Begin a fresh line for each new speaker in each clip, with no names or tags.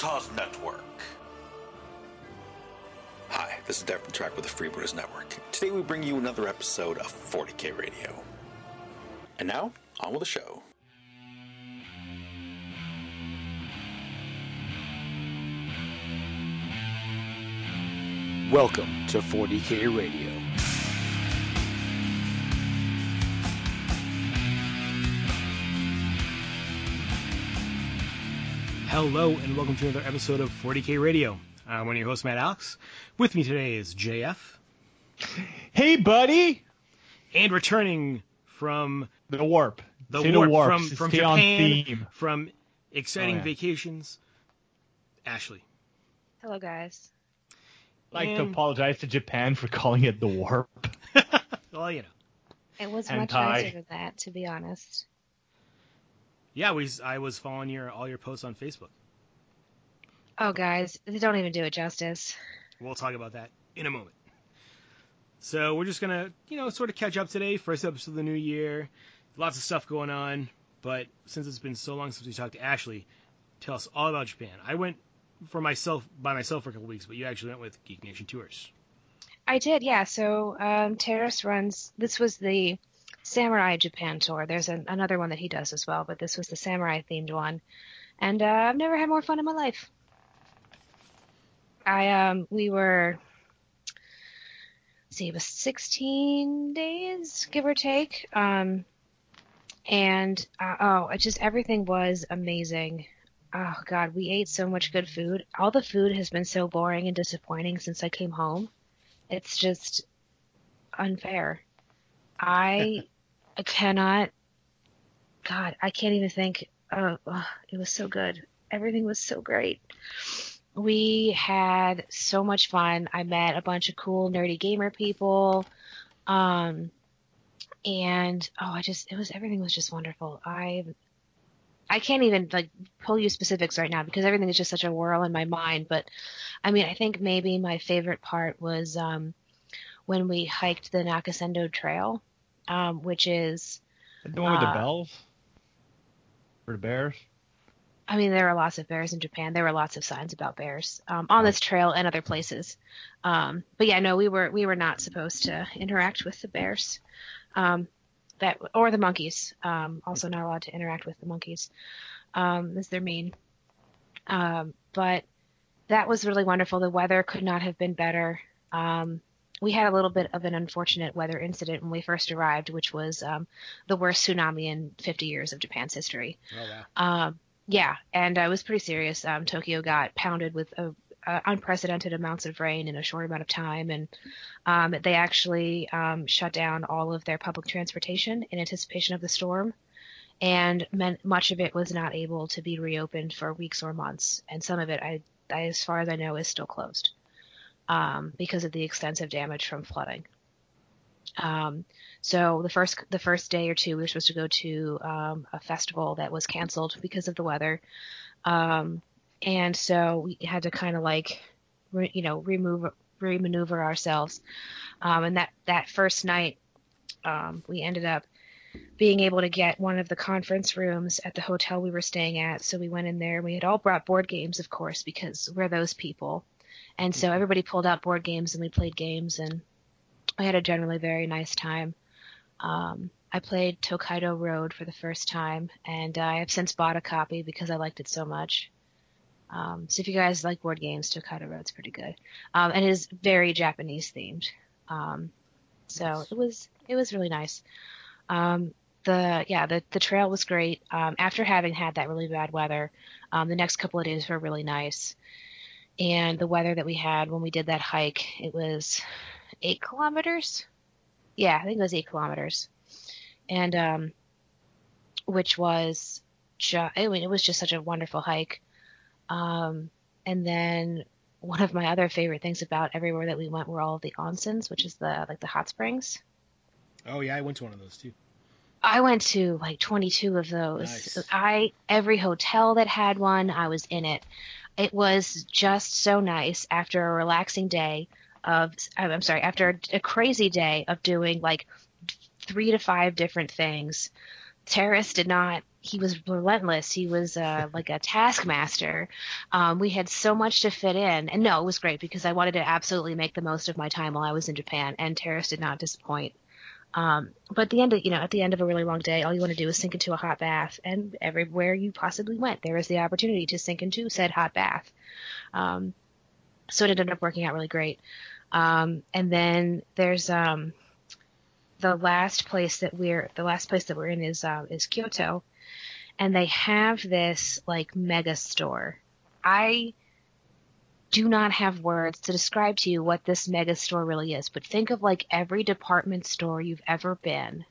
Utah's network.
Hi, this is Derek from Track with the Freebooters Network. Today we bring you another episode of 40K Radio. And now, on with the show.
Welcome to 40K Radio.
Hello, and welcome to another episode of 40K Radio. I'm one of your hosts, Matt Alex. With me today is JF.
Hey, buddy!
And returning from
The warp.
the
Stay
warp,
warp.
from,
Stay
from
on
Japan,
theme.
from exciting
Oh, yeah.
vacations, Ashley.
Hello, guys.
I'd like to apologize to Japan for calling it the warp.
Well, you know.
It was
And
much
Ty.
nicer than that, to be honest.
Yeah, we, I was following your all your posts on Facebook.
Oh, guys, they don't even do it justice.
We'll talk about that in a moment. So we're just gonna, you know, sort of catch up today. First episode of the new year. Lots of stuff going on, but since it's been so long since we talked to Ashley, tell us all about Japan. I went for myself by myself for a couple weeks, but you actually went with Geek Nation Tours.
I did, yeah. So um, Terrace runs. This was the Samurai Japan tour. There's an, another one that he does as well, but this was the samurai themed one, and uh, I've never had more fun in my life. I um we were. See, it was 16 days, give or take. Um, and uh, oh, it just everything was amazing. Oh God, we ate so much good food. All the food has been so boring and disappointing since I came home. It's just unfair. I I cannot. God, I can't even think. Uh, it was so good. Everything was so great. We had so much fun. I met a bunch of cool nerdy gamer people. Um, and oh, I just it was everything was just wonderful. I I can't even like pull you specifics right now because everything is just such a whirl in my mind. But I mean, I think maybe my favorite part was um, when we hiked the Nakasendo Trail, um, which is,
The one with the
Uh,
bells? For the bears?
I mean, there are lots of bears in Japan. There were lots of signs about bears um, on this trail and other places. Um, but yeah, no, we were we were not supposed to interact with the bears, um, that or the monkeys. Um, also not allowed to interact with the monkeys, um, as they're mean. Um, but that was really wonderful. The weather could not have been better. Um, we had a little bit of an unfortunate weather incident when we first arrived, which was um, the worst tsunami in 50 years of Japan's history.
Oh wow.
Um, yeah, and uh, it was pretty serious. Um, Tokyo got pounded with uh, unprecedented amounts of rain in a short amount of time, and um, they actually um, shut down all of their public transportation in anticipation of the storm. And much of it was not able to be reopened for weeks or months, and some of it, I, I as far as I know, is still closed um, because of the extensive damage from flooding. Um, so the first the first day or two, we were supposed to go to um, a festival that was canceled because of the weather, um, and so we had to kind of like, re, you know, remove remaneuver ourselves. Um, and that that first night, um, we ended up being able to get one of the conference rooms at the hotel we were staying at. So we went in there. We had all brought board games, of course, because we're those people. And so everybody pulled out board games and we played games and I had a generally very nice time. Um, I played Tokaido Road for the first time, and I have since bought a copy because I liked it so much. Um, so if you guys like board games, Tokaido Road's pretty good, um, and it is very Japanese themed. Um, so it was it was really nice. Um, the yeah the the trail was great. Um, after having had that really bad weather, um, the next couple of days were really nice, and the weather that we had when we did that hike, it was eight kilometers. Yeah, I think it was eight kilometers, and um, which was just I mean it was just such a wonderful hike. Um, and then one of my other favorite things about everywhere that we went were all of the onsens, which is the like the hot springs.
Oh yeah, I went to one of those too.
I went to like 22 of those.
Nice.
I every hotel that had one, I was in it. It was just so nice after a relaxing day of I'm sorry, after a crazy day of doing like three to five different things. Terrace did not he was relentless. He was uh, like a taskmaster. Um, we had so much to fit in, and no, it was great because I wanted to absolutely make the most of my time while I was in Japan, and Terrace did not disappoint. Um, but at the end of you know at the end of a really long day, all you want to do is sink into a hot bath, and everywhere you possibly went, there was the opportunity to sink into said hot bath. Um, so it ended up working out really great. Um, and then there's um, the last place that we're the last place that we're in is uh, is Kyoto, and they have this like mega store. I do not have words to describe to you what this mega store really is, but think of like every department store you've ever been,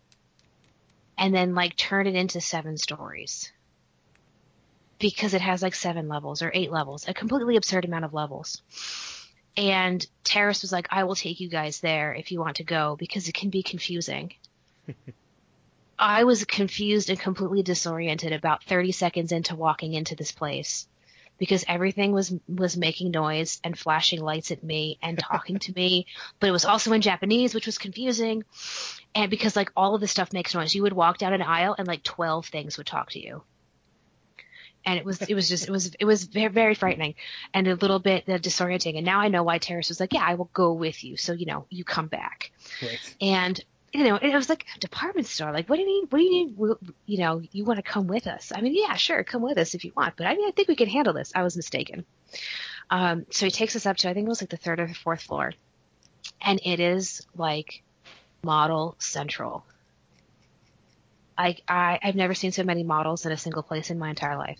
and then like turn it into seven stories. Because it has like seven levels or eight levels, a completely absurd amount of levels. And Terrace was like, I will take you guys there if you want to go because it can be confusing. I was confused and completely disoriented about 30 seconds into walking into this place because everything was was making noise and flashing lights at me and talking to me, but it was also in Japanese, which was confusing. And because like all of this stuff makes noise, you would walk down an aisle and like 12 things would talk to you. And it was it was just it was it was very very frightening and a little bit uh, disorienting. And now I know why Terrace was like, yeah, I will go with you. So you know you come back.
Right.
And you know, and it was like a department store. Like, what do you need? What do you need? You know, you want to come with us? I mean, yeah, sure, come with us if you want. But I mean, I think we can handle this. I was mistaken. Um, so he takes us up to, I think it was like the third or the fourth floor, and it is like model central. I, I I've never seen so many models in a single place in my entire life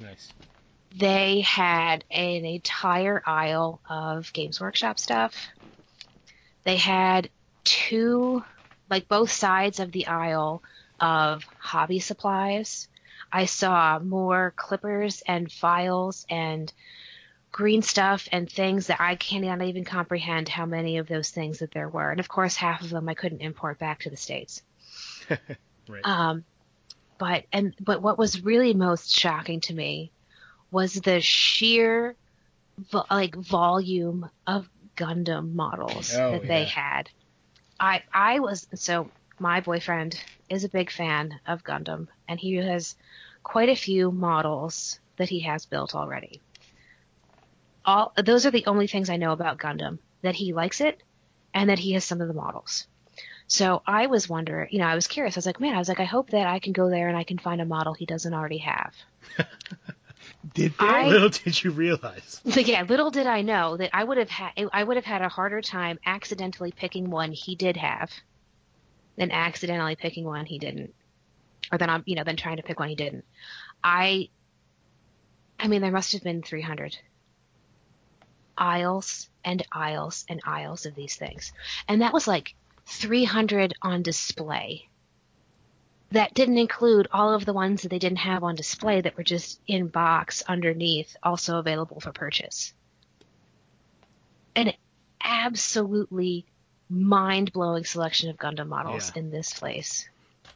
Nice.
they had an entire aisle of Games Workshop stuff. They had two, like both sides of the aisle of hobby supplies. I saw more clippers and files and green stuff and things that I cannot even comprehend how many of those things that there were. And of course, half of them I couldn't import back to the States.
Right.
Um, but and but what was really most shocking to me was the sheer vo- like volume of Gundam models
Oh,
that they had. I I was so my boyfriend is a big fan of Gundam and he has quite a few models that he has built already. All those are the only things I know about Gundam that he likes it and that he has some of the models. So I was wondering, you know, I was curious. I was like, man, I was like, I hope that I can go there and I can find a model he doesn't already have.
Did
I-
Little did you realize.
Yeah, little did I know that I would have had I would have had a harder time accidentally picking one he did have than accidentally picking one he didn't, or then I'm you know than trying to pick one he didn't. I, I mean, there must have been 300 aisles and aisles and aisles of these things, and that was like 300 on display. That didn't include all of the ones that they didn't have on display that were just in box underneath, also available for purchase. An absolutely mind blowing selection of Gundam models
Yeah.
in this place.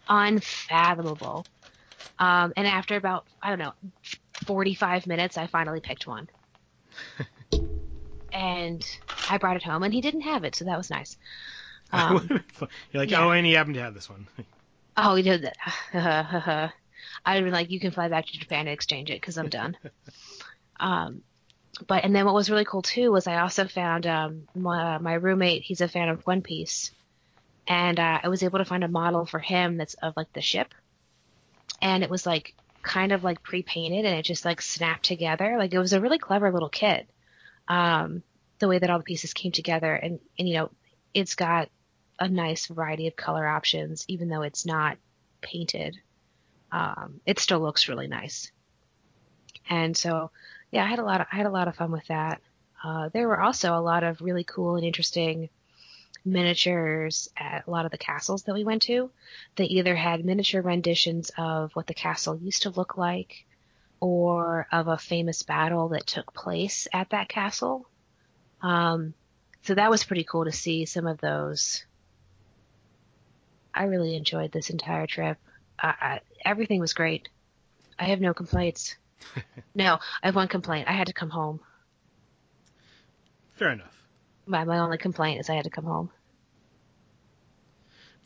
Unfathomable. Um, and after about, I don't know, 45 minutes, I finally picked one. and I brought it home, and he didn't have it, so that was nice. Um,
You're like,
yeah.
oh, and he happened to have this one.
Oh, he did that. I'd have been like, you can fly back to Japan and exchange it because I'm done. um, but and then what was really cool too was I also found um, my, my roommate. He's a fan of One Piece, and uh, I was able to find a model for him that's of like the ship, and it was like kind of like pre-painted and it just like snapped together. Like it was a really clever little kit. Um, the way that all the pieces came together, and and you know, it's got a nice variety of color options, even though it's not painted. Um, it still looks really nice. And so, yeah, I had a lot of I had a lot of fun with that. Uh, there were also a lot of really cool and interesting miniatures at a lot of the castles that we went to. They either had miniature renditions of what the castle used to look like, or of a famous battle that took place at that castle. Um, so that was pretty cool to see some of those. I really enjoyed this entire trip. I, I, everything was great. I have no complaints. no, I have one complaint. I had to come home.
Fair enough.
My, my only complaint is I had to come home.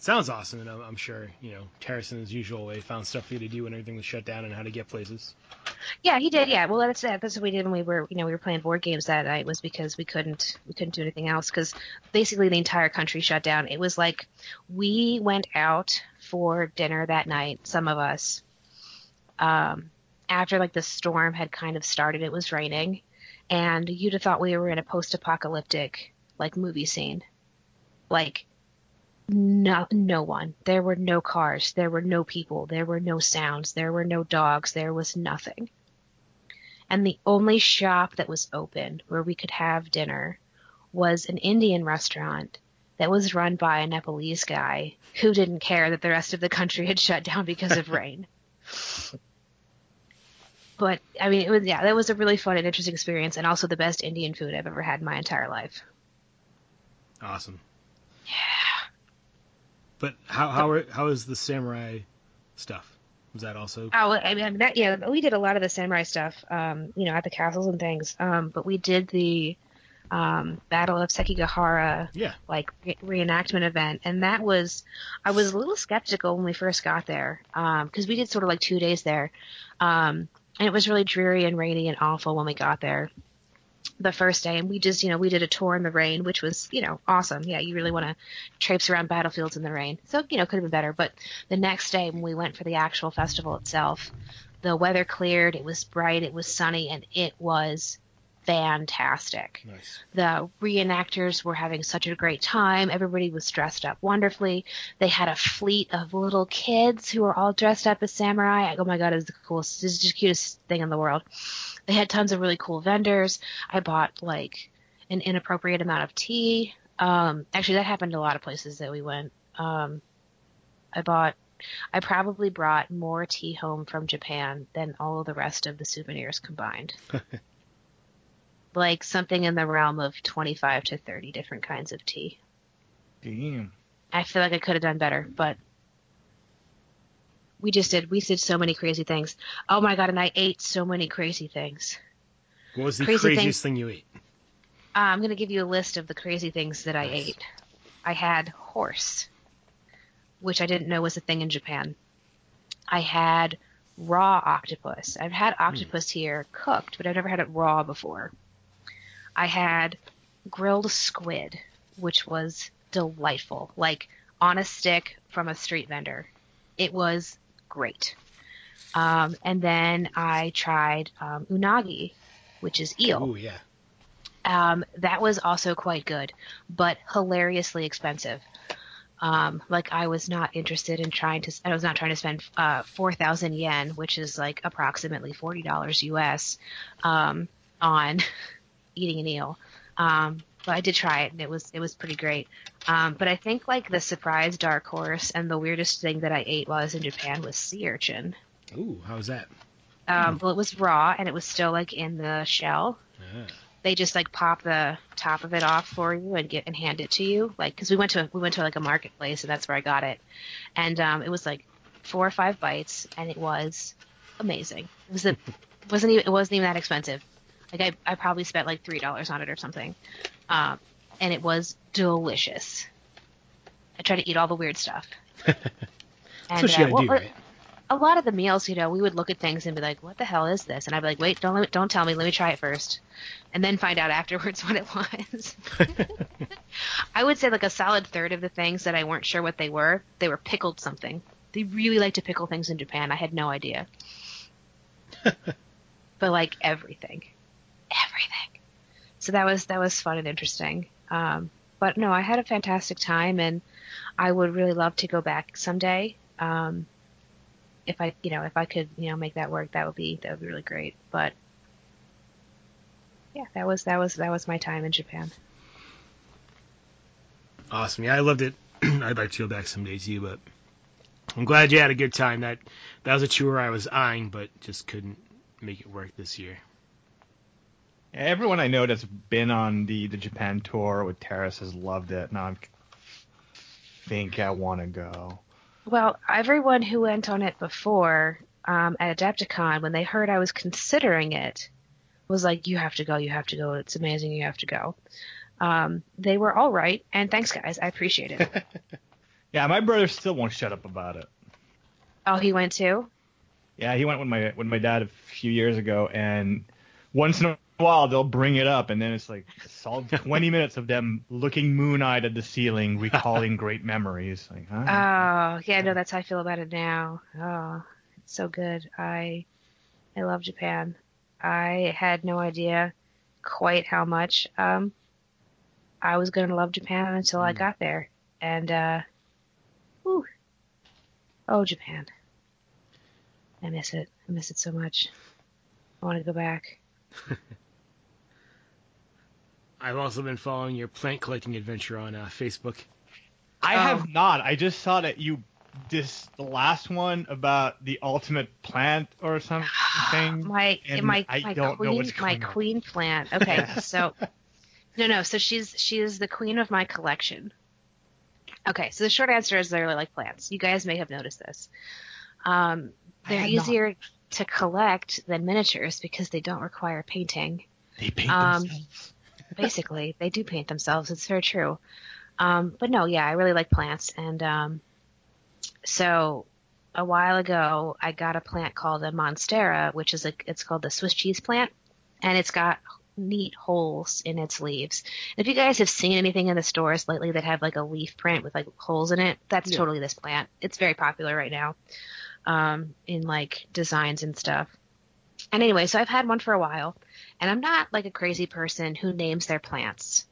Sounds awesome, and I'm, I'm sure you know Terrace in his usual way found stuff for you to do when everything was shut down and how to get places.
Yeah, he did. Yeah, well, that's that. That's what we did when we were, you know, we were playing board games that night. Was because we couldn't, we couldn't do anything else because basically the entire country shut down. It was like we went out for dinner that night. Some of us, um, after like the storm had kind of started, it was raining, and you'd have thought we were in a post-apocalyptic like movie scene, like no no one. There were no cars. There were no people. There were no sounds. There were no dogs. There was nothing. And the only shop that was open where we could have dinner was an indian restaurant that was run by a nepalese guy who didn't care that the rest of the country had shut down because of rain. But i mean it was yeah that was a really fun and interesting experience and also the best indian food i've ever had in my entire life.
Awesome.
yeah
But how how are, how is the samurai stuff? Was that also?
Oh, I mean, that, yeah, we did a lot of the samurai stuff, um, you know, at the castles and things. Um, but we did the um, Battle of Sekigahara,
Yeah.
like re- reenactment event, and that was, I was a little skeptical when we first got there, because we did sort of like two days there, um, and it was really dreary and rainy and awful when we got there. The first day, and we just, you know, we did a tour in the rain, which was, you know, awesome. Yeah, you really want to traipse around battlefields in the rain. So, you know, could have been better. But the next day, when we went for the actual festival itself, the weather cleared, it was bright, it was sunny, and it was fantastic.
Nice.
The reenactors were having such a great time. Everybody was dressed up wonderfully. They had a fleet of little kids who were all dressed up as samurai. Oh my god, it was the coolest, it was the cutest thing in the world. They had tons of really cool vendors. I bought like an inappropriate amount of tea. Um, actually, that happened a lot of places that we went. Um, I bought, I probably brought more tea home from Japan than all of the rest of the souvenirs combined. like something in the realm of 25 to 30 different kinds of tea.
Damn.
I feel like I could have done better, but we just did. We did so many crazy things. Oh my god, and I ate so many crazy things.
What was the
Crazy
craziest
things-
thing you ate?
Uh, I'm going to give you a list of the crazy things that I
Nice.
ate. I had horse, which I didn't know was a thing in Japan. I had raw octopus. I've had octopus here cooked, but I've never had it raw before. I had grilled squid, which was delightful, like on a stick from a street vendor. It was great. Um, and then I tried um, unagi, which is eel.
Oh yeah.
Um, that was also quite good, but hilariously expensive. Um, like I was not interested in trying to. I was not trying to spend uh, four thousand yen, which is like approximately forty dollars US, um, on eating an eel. Um, but I did try it, and it was it was pretty great. Um, but I think like the surprise dark horse and the weirdest thing that I ate while I was in Japan was sea urchin.
Ooh, how was that?
Um, well, it was raw and it was still like in the shell
Ah.
they just like pop the top of it off for you and get and hand it to you like because we went to we went to like a marketplace and that's where i got it and um it was like four or five bites and it was amazing it was a wasn't even it wasn't even that expensive like i, I probably spent like three dollars on it or something um and it was delicious i tried to eat all the weird stuff And, uh, what-
do, right?
a lot of the meals, you know, we would look at things and be like, "What the hell is this?" And I'd be like, "Wait, don't don't tell me. Let me try it first, and then find out afterwards what it was." I would say like a solid third of the things that I weren't sure what they were, they were pickled something. They really like to pickle things in Japan. I had no idea. but like everything, everything. So that was that was fun and interesting. Um, but no, I had a fantastic time, and I would really love to go back someday. Um, if I, you know, if I could, you know, make that work, that would be that would be really great. But yeah, that was that was that was my time in Japan.
Awesome. Yeah, I loved it. I'd like to go back someday too, but I'm glad you had a good time. That that was a tour I was eyeing, but just couldn't make it work this year.
Everyone I know that's been on the, the Japan tour with Terrace has loved it. and I think I want to go.
Well, everyone who went on it before um, at Adepticon, when they heard I was considering it, was like, "You have to go. You have to go. It's amazing. You have to go." Um, they were all right, and thanks, guys. I appreciate it.
Yeah, my brother still won't shut up about it.
Oh, he went too.
Yeah, he went with my with my dad a few years ago, and once in a while they'll bring it up, and then it's like a solid 20 minutes of them looking moon-eyed at the ceiling, recalling great memories. Like, huh?
Oh, yeah, no, that's how I feel about it now. Oh, it's so good. I I love Japan. I had no idea quite how much um I was gonna love Japan until I got there. And uh whew. Oh Japan. I miss it. I miss it so much. I want to go back.
I've also been following your plant collecting adventure on uh, Facebook.
I
Oh.
have not. I just saw that you this the last one about the ultimate plant or something.
my
and
my
I
my
don't know
queen
what's
my
going on.
queen plant. Okay, so no no, so she's she is the queen of my collection. Okay, so the short answer is I really like plants. You guys may have noticed this. Um, they're
had not.
easier to collect than miniatures because they don't require painting.
They paint
Um,
themselves.
Basically, they do paint themselves. It's very true. Um, but no, yeah, I really like plants, and um, so a while ago I got a plant called a monstera, which is a it's called the Swiss cheese plant, and it's got neat holes in its leaves. If you guys have seen anything in the stores lately that have like a leaf print with like holes in it, that's
Yeah.
totally this plant. It's very popular right now um, in like designs and stuff. And anyway, so I've had one for a while, and I'm not like a crazy person who names their plants.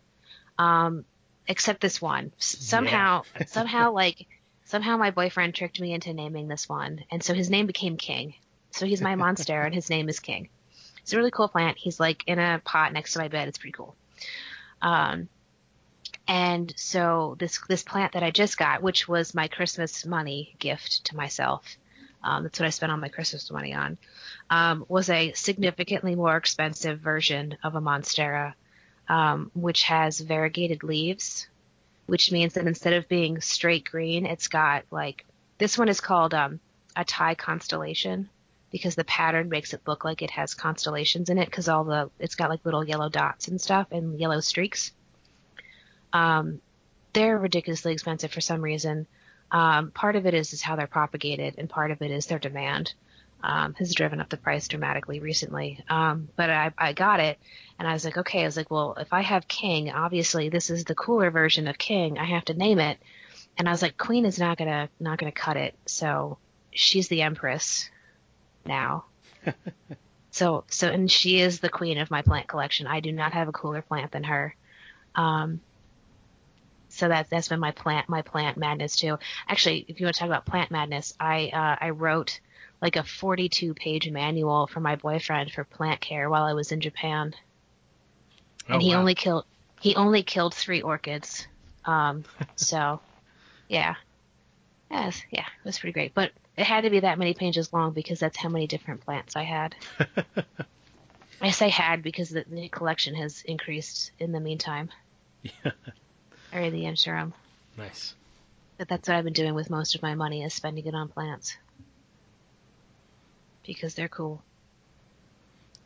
Um, except this one. S- Somehow, somehow, like, somehow my boyfriend tricked me into naming this one, and so his name became King. So he's my monster, and his name is King. It's a really cool plant. He's like in a pot next to my bed. It's pretty cool. Um, and so this this plant that I just got, which was my Christmas money gift to myself, um, that's what I spent all my Christmas money on, um, was a significantly more expensive version of a monstera um, which has variegated leaves, which means that instead of being straight green, it's got like this one is called um, a Thai constellation because the pattern makes it look like it has constellations in it because all the it's got like little yellow dots and stuff and yellow streaks. Um, they're ridiculously expensive for some reason. Um, part of it is is how they're propagated, and part of it is their demand um, has driven up the price dramatically recently. Um, but I, I got it, and I was like, okay. I was like, well, if I have King, obviously this is the cooler version of King. I have to name it. And I was like, Queen is not gonna not gonna cut it. So she's the Empress now. so so and she is the queen of my plant collection. I do not have a cooler plant than her. Um, so that that's been my plant my plant madness too. Actually, if you want to talk about plant madness, I uh, I wrote like a 42 page manual for my boyfriend for plant care while I was in Japan and
Oh,
he
wow.
only killed he only killed three orchids. Um, so yeah, yes, yeah, it was pretty great. But it had to be that many pages long because that's how many different plants I had. I say had because the, the collection has increased in the meantime,
Yeah.
Or the interim.
Nice.
But that's what I've been doing with most of my money is spending it on plants because they're cool.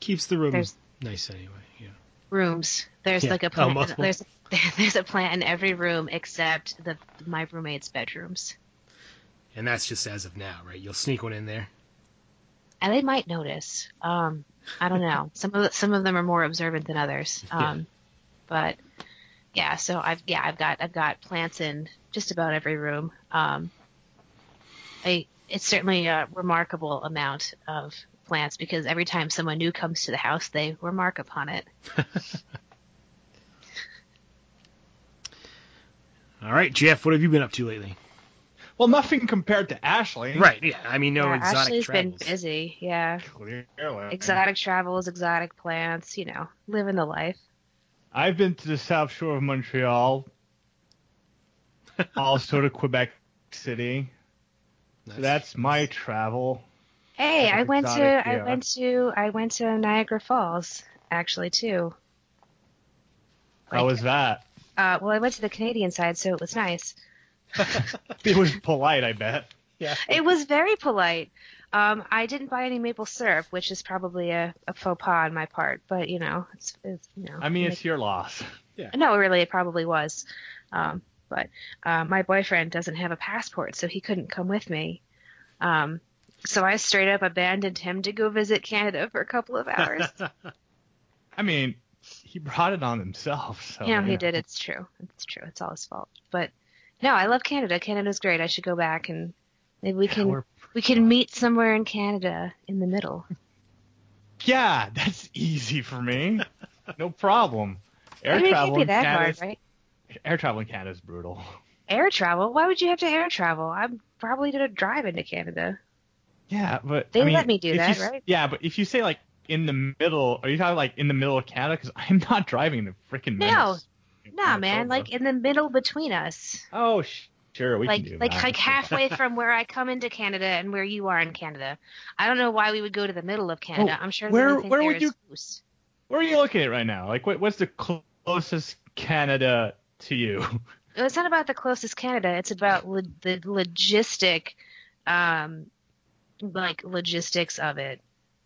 Keeps the room
There's-
nice anyway. Yeah.
rooms. There's
Yeah.
like a plant. there's there's a plant in every room except the my roommate's bedrooms.
And that's just as of now, right? You'll sneak one in there.
And they might notice. Um, I don't know. some of the, some of them are more observant than others. Um, but yeah. So I've yeah I've got I've got plants in just about every room. Um, I it's certainly a remarkable amount of plants because every time someone new comes to the house, they remark upon it.
All right, Jeff, what have you been up to lately?
Well, nothing compared to Ashley.
Right. Yeah. I mean, no
yeah,
exotic
Ashley's
travels.
been busy. Yeah.
Clearly.
exotic travels, exotic plants, you know, living the life.
I've been to the South Shore of Montreal, also to Quebec City.
Nice.
So that's my travel.
Hey, I went to
exotic,
I went to I went to Niagara Falls actually too.
How was that?
Uh, well, I went to the Canadian side, so it was nice.
It was polite, I bet.
yeah.
It was very polite. Um, I didn't buy any maple syrup, which is probably a, a faux pas on my part, but you know, it's, it's you know.
I mean,
it
it's your loss. Yeah.
No, really, it probably was. Um, But uh, my boyfriend doesn't have a passport, so he couldn't come with me. Um, so I straight up abandoned him to go visit Canada for a couple of hours.
I mean, he brought it on himself. So,
yeah, he did. It's true. It's true. It's all his fault. But no, I love Canada. Canada's great. I should go back and maybe we
Yeah,
can
we're-
we can meet somewhere in Canada in the middle.
Yeah, that's easy for me. no problem. Air
I mean, it
travel
can't be
in
that hard, right?
air travel in Canada is brutal.
Air travel? Why would you have to air travel? I'm probably gonna drive into Canada.
Yeah, but
They
I mean,
let me do that,
you
right?
Yeah, but if you say like in the middle, are you talking like in the middle of Canada? Because I'm not driving the freaking
No.
Menace.
Nah, man, like in the middle between us.
oh sh- sure, we
like
can do
like
that.
like halfway from where I come into Canada and where you are in Canada. I don't know why we would go to the middle of Canada.
Oh,
I'm sure
where- where would you-. Where are you looking at right now? Like, what, what's the closest Canada to you?
It's not about the closest Canada. It's about lo- the logistic, um, like logistics of it.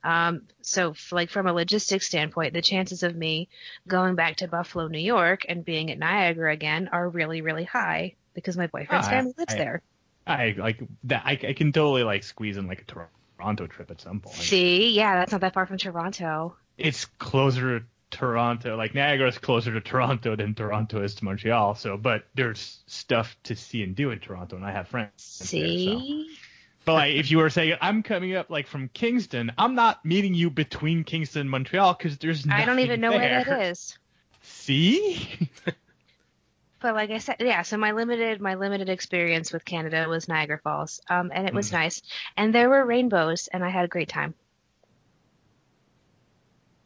Um, so, f- like from a logistics standpoint, the chances of me going back to Buffalo, New York, and being at Niagara again are really, really high because my boyfriend's
Ah,
family lives
I-
there.
I like that. I, I can totally like squeeze in like a Toronto trip at some point.
See, yeah, that's not that far from Toronto.
it's closer to Toronto. Like Niagara is closer to Toronto than Toronto is to Montreal. So, but there's stuff to see and do in Toronto, and I have friends. there, so.
See,
But like, if you were saying I'm coming up like from Kingston, I'm not meeting you between Kingston and Montreal because there's.
I don't even know
there.
where that is.
See?
But like I said, yeah. So my limited my limited experience with Canada was Niagara Falls, um, and it was
Hmm.
nice, and there were rainbows, and I had a great time.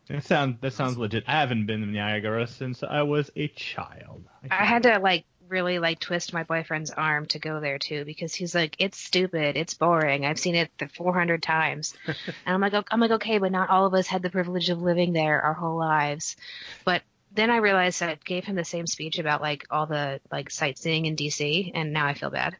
That sounds that sounds legit. I haven't been to Niagara since I was a child.
I had to like really like twist my boyfriend's arm to go there too because he's like, it's stupid, it's boring. I've seen it the 400 times, and I'm like, I'm like, okay, but not all of us had the privilege of living there our whole lives. But then I realized that I gave him the same speech about like all the like sightseeing in DC, and now I feel bad.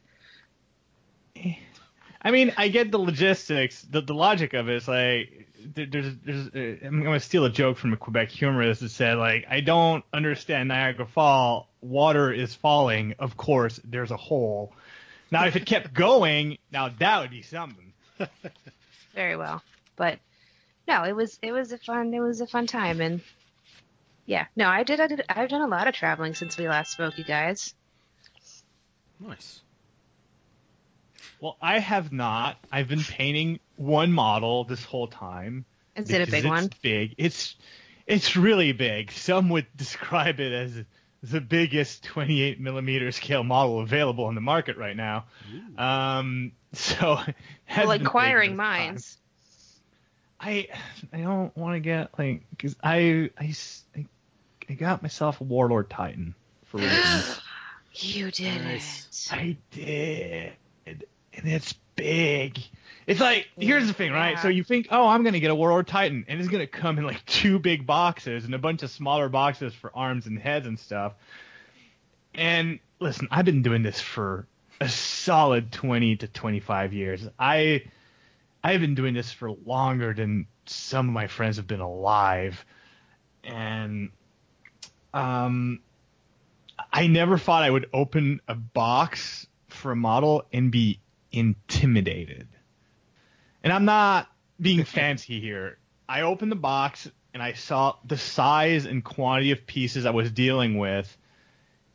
I mean, I get the logistics. The, the logic of it is like there's there's uh, I'm gonna steal a joke from a Quebec humorist that said like I don't understand Niagara Fall. Water is falling. Of course, there's a hole. Now, if it kept going, now that would be something.
very well. But no, it was it was a fun it was a fun time and yeah, no, I did I did I've done a lot of traveling since we last spoke, you guys.
Nice.
Well, I have not. I've been painting one model this whole time.
Is it a big
it's
one?
Big. It's it's really big. Some would describe it as the biggest 28 millimeter scale model available on the market right now. Um, so has
Well, acquiring
this time.
mines.
I I don't want to get like because I, I s- I I got myself a Warlord Titan for reasons.
You did
Nice.
it.
I did, and it's big. It's like here's the thing, right?
Yeah.
So you think, oh, I'm gonna get a Warlord Titan, and it's gonna come in like two big boxes and a bunch of smaller boxes for arms and heads and stuff. And listen, I've been doing this for a solid 20 to 25 years. I I've been doing this for longer than some of my friends have been alive, and um, I never thought I would open a box for a model and be intimidated. And I'm not being fancy here. I opened the box and I saw the size and quantity of pieces I was dealing with.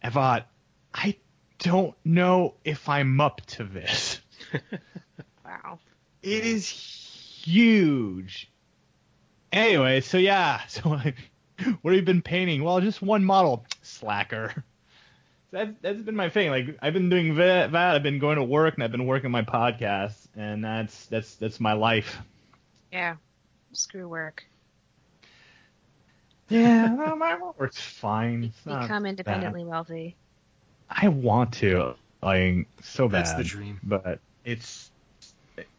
I thought, I don't know if I'm up to this.
Wow.
It is huge. Anyway, so yeah, so like, what have you been painting? Well, just one model. Slacker. That, that's been my thing. Like I've been doing that, that. I've been going to work and I've been working my podcast, and that's that's that's my life.
Yeah. Screw work.
Yeah, well, my work's fine. It's not
Become
bad.
independently wealthy.
I want to, like, so bad.
That's the dream.
But it's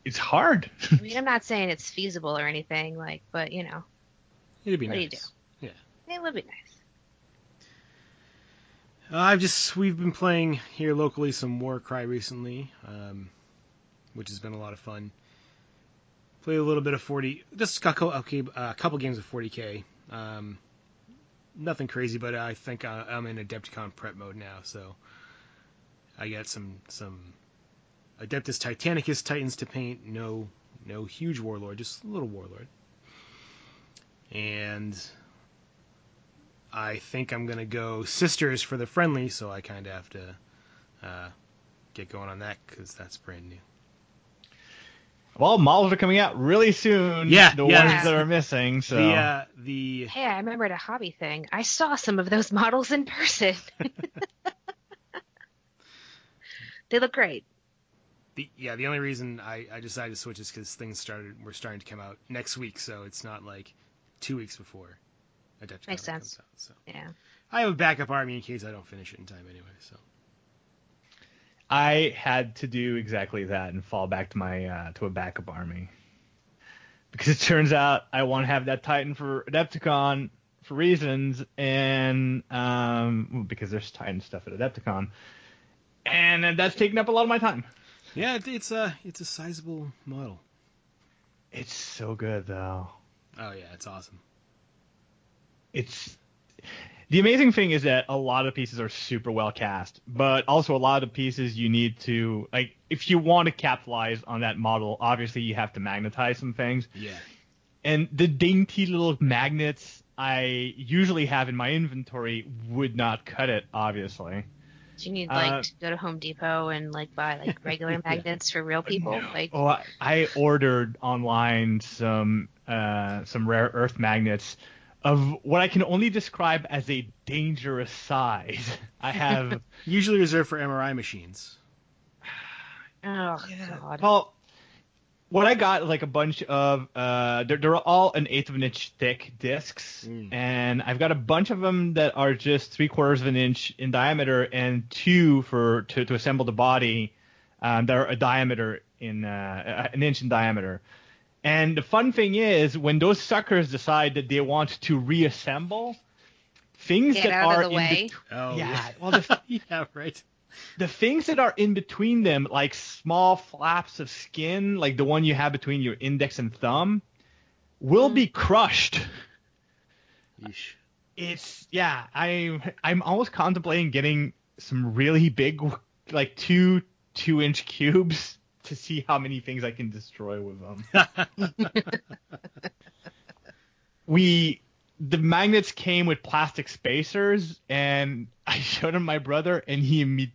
it's hard.
I mean, I'm not saying it's feasible or anything, like, but you know,
It'd be
What do you
nice.
do? It would be nice.
Uh, I've just we've been playing here locally some Warcry recently, um, which has been a lot of fun. Played a little bit of 40, just okay, a couple games of 40k. Um, nothing crazy, but I think I'm in Adepticon prep mode now, so I got some some Adeptus Titanicus Titans to paint. No no huge warlord, just a little warlord. And I think I'm gonna go sisters for the friendly, so I kind of have to uh, get going on that because that's brand new.
Well, models are coming out really soon.
Yeah,
the
yeah.
ones that are missing. So
The uh, the
Hey, I remembered a hobby thing. I saw some of those models in person. they look great.
The, yeah, the only reason I, I decided to switch is because things started were starting to come out next week, so it's not like two weeks before Adepticon
Makes
comes
sense.
out. So
Yeah.
I have a backup army in case I don't finish it in time anyway. So
I had to do exactly that and fall back to my uh, to a backup army because it turns out I want to have that Titan for Adepticon for reasons, and um, because there's Titan stuff at Adepticon, and that's taking up a lot of my time.
yeah, it's a it's a sizable model.
It's so good though.
Oh yeah, it's awesome.
It's the amazing thing is that a lot of pieces are super well cast, but also a lot of pieces you need to like if you want to capitalize on that model, obviously you have to magnetize some things.
Yeah,
And the dainty little magnets I usually have in my inventory would not cut it, obviously.
Do you need like
Uh,
to go to Home Depot and like buy like regular magnets for real people? Like
Oh, I, I ordered online some uh, some rare earth magnets of what I can only describe as a dangerous size. I have
usually reserved for MRI machines.
oh god.
Well, what I got is like a bunch of uh, they're, they're all an eighth of an inch thick discs,
Mm.
and I've got a bunch of them that are just three quarters of an inch in diameter, and two for to, to assemble the body um, that are a diameter in uh, an inch in diameter. And the fun thing is, when those suckers decide that they want to reassemble, things
Get
that
out
are
of the
in
way.
bet-
Oh
yeah,
yeah,
well, the,
yeah, right.
the things that are in between them, like small flaps of skin, like the one you have between your index and thumb, will be mm. crushed.
Yeesh.
It's yeah, I'm I'm almost contemplating getting some really big, like two two inch cubes to see how many things I can destroy with them. we the magnets came with plastic spacers, and I showed him my brother, and he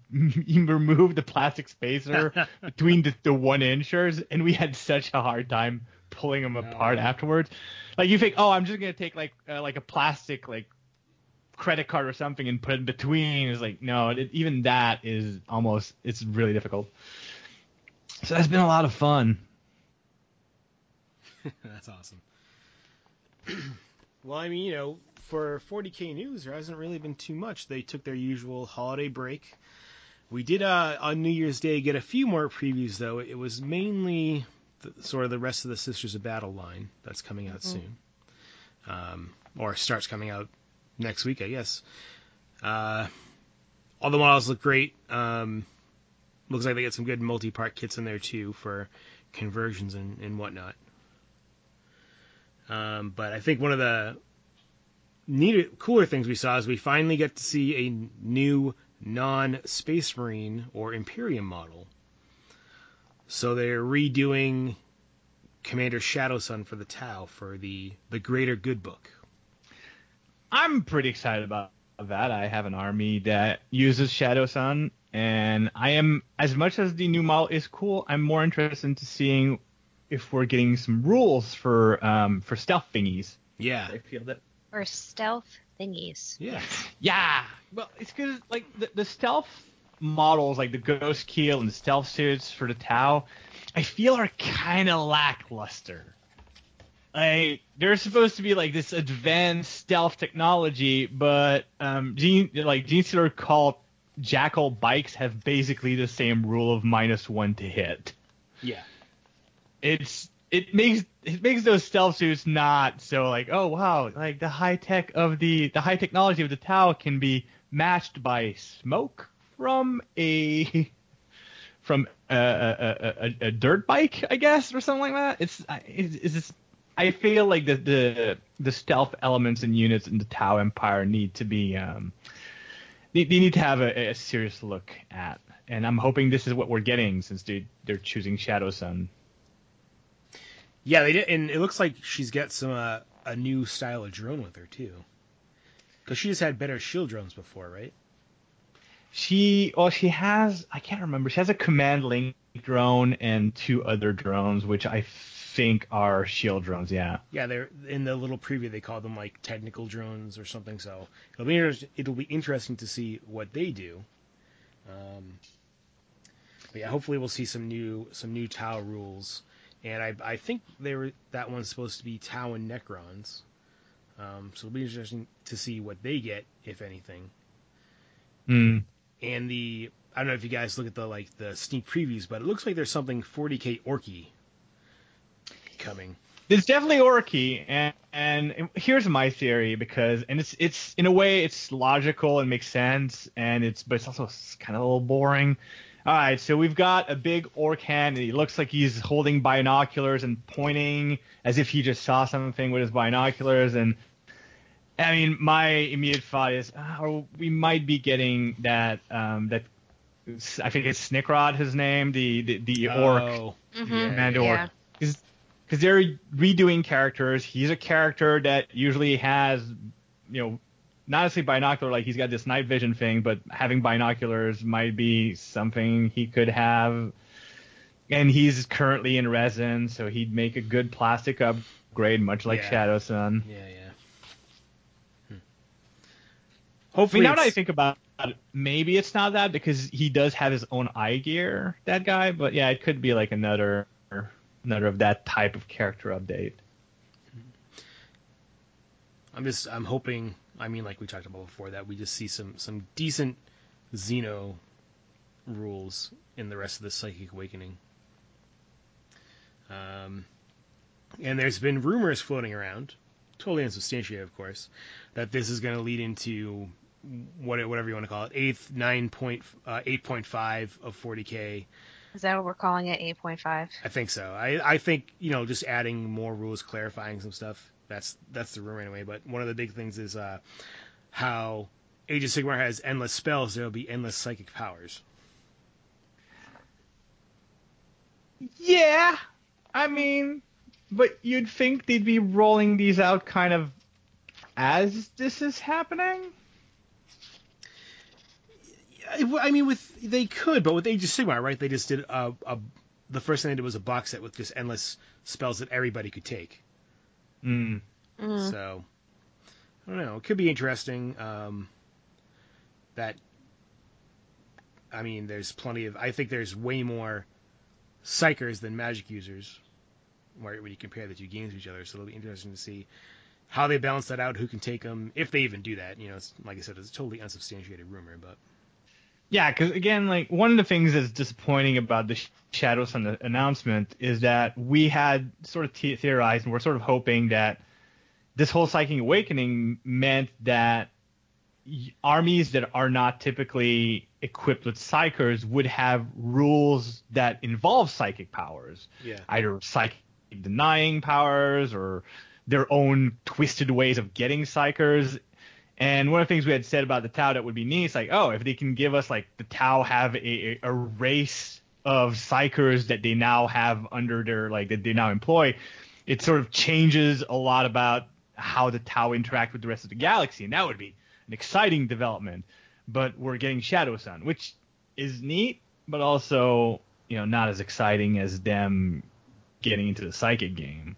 he removed the plastic spacer between the, the one inchers, and we had such a hard time pulling them apart afterwards. Like you think, oh, I'm just gonna take like uh, like a plastic like credit card or something and put it in between. Is like no, it, even that is almost it's really difficult. So that's been a lot of fun.
That's awesome. well, I mean, you know, for 40k news, there hasn't really been too much. They took their usual holiday break. We did uh, on New Year's Day get a few more previews, though. It was mainly the, sort of the rest of the Sisters of Battle line that's coming out soon, um, or starts coming out next week, I guess. Uh, all the models look great. Um, looks like they get some good multi-part kits in there too for conversions and, and whatnot. Um, but I think one of the neater, cooler things we saw is we finally get to see a new non-Space Marine or Imperium model. So they're redoing Commander Shadowsun for the Tau for the the Greater Good book.
I'm pretty excited about that. I have an army that uses Shadowsun, and I am as much as the new model is cool. I'm more interested into seeing if we're getting some rules for um, for stealth thingies.
Yeah,
I feel that
Or stealth thingies.
yeah,
Yeah. Well, it's because like the, the stealth models, like the Ghostkeel and the stealth suits for the Tau, I feel are kind of lackluster. Like they're supposed to be like this advanced stealth technology, but um, Gene like Genestealer Cult Jackal bikes have basically the same rule of minus one to hit.
yeah.
It's it makes it makes those stealth suits not so like oh wow like the high tech of the the high technology of the Tau can be matched by smoke from a from a, a, a, a dirt bike I guess or something like that. It's it's, it's I feel like the, the the stealth elements and units in the Tau Empire need to be um they, they need to have a, a serious look at. And I'm hoping this is what we're getting since they they're choosing Shadowsun.
Yeah, they did, and it looks like she's got some uh, a new style of drone with her too. Because she just had better shield drones before, right?
She well she has I can't remember. She has a command link drone and two other drones, which I think are shield drones. Yeah.
Yeah, they're in the little preview. They call them like technical drones or something. So it'll be inter- it'll be interesting to see what they do. Um, but yeah, hopefully we'll see some new some new Tau rules, and I I think they were that one's supposed to be Tau and Necrons. Um, so it'll be interesting to see what they get, if anything.
Mm.
And the I don't know if you guys look at the like the sneak previews, but it looks like there's something 40k Orky coming.
There's definitely Orky, and and here's my theory because and it's it's in a way it's logical and makes sense, and it's but it's also kind of a little boring. All right, so we've got a big orc hand, and he looks like he's holding binoculars and pointing as if he just saw something with his binoculars. And I mean, my immediate thought is, oh, we might be getting that um, that I think it's Snikrot, his name, the the, the orc,
Oh,
Mhm.
yeah.
Commander
Yeah.
orc, because they're redoing characters. He's a character that usually has, you know, not necessarily binocular, like he's got this night vision thing, but having binoculars might be something he could have. And he's currently in resin, so he'd make a good plastic upgrade, much like
Yeah.
Shadowsun.
Yeah, yeah. Hmm.
I mean,
Hopefully,
now that I think about it, maybe it's not that because he does have his own eye gear, that guy. But yeah, it could be like another another of that type of character update.
I'm just I'm hoping. I mean, like we talked about before, that we just see some some decent Xeno rules in the rest of the Psychic Awakening. Um, and there's been rumors floating around, totally unsubstantiated, of course, that this is going to lead into what whatever you want to call it, eighth nine point uh, eight point five of 40k.
Is that what we're calling it? 8.5.
I think so. I I think you know just adding more rules, clarifying some stuff. That's that's the rumor anyway. But one of the big things is uh, how Age of Sigmar has endless spells. There will be endless psychic powers.
Yeah, I mean, but you'd think they'd be rolling these out kind of as this is happening.
I I mean, with they could, but with Age of Sigmar, right? They just did a, a the first thing they did was a box set with just endless spells that everybody could take.
Mm.
Mm.
So I don't know. It could be interesting. Um, that I mean, there's plenty of. I think there's way more psykers than magic users, where when you compare the two games to each other. So it'll be interesting to see how they balance that out. Who can take them, if they even do that. You know, it's, like I said, it's a totally unsubstantiated rumor, but
Yeah, because again, like one of the things that's disappointing about the Sh- Shadowsun announcement is that we had sort of the- theorized and we're sort of hoping that this whole Psychic Awakening meant that armies that are not typically equipped with psykers would have rules that involve psychic powers,
yeah,
either psychic denying powers or their own twisted ways of getting psykers. And one of the things we had said about the Tau that would be neat is like, oh, if they can give us like the Tau have a, a race of psykers that they now have under their like that they now employ, it sort of changes a lot about how the Tau interact with the rest of the galaxy, and that would be an exciting development. But we're getting Shadowsun, which is neat, but also you know not as exciting as them getting into the psychic game.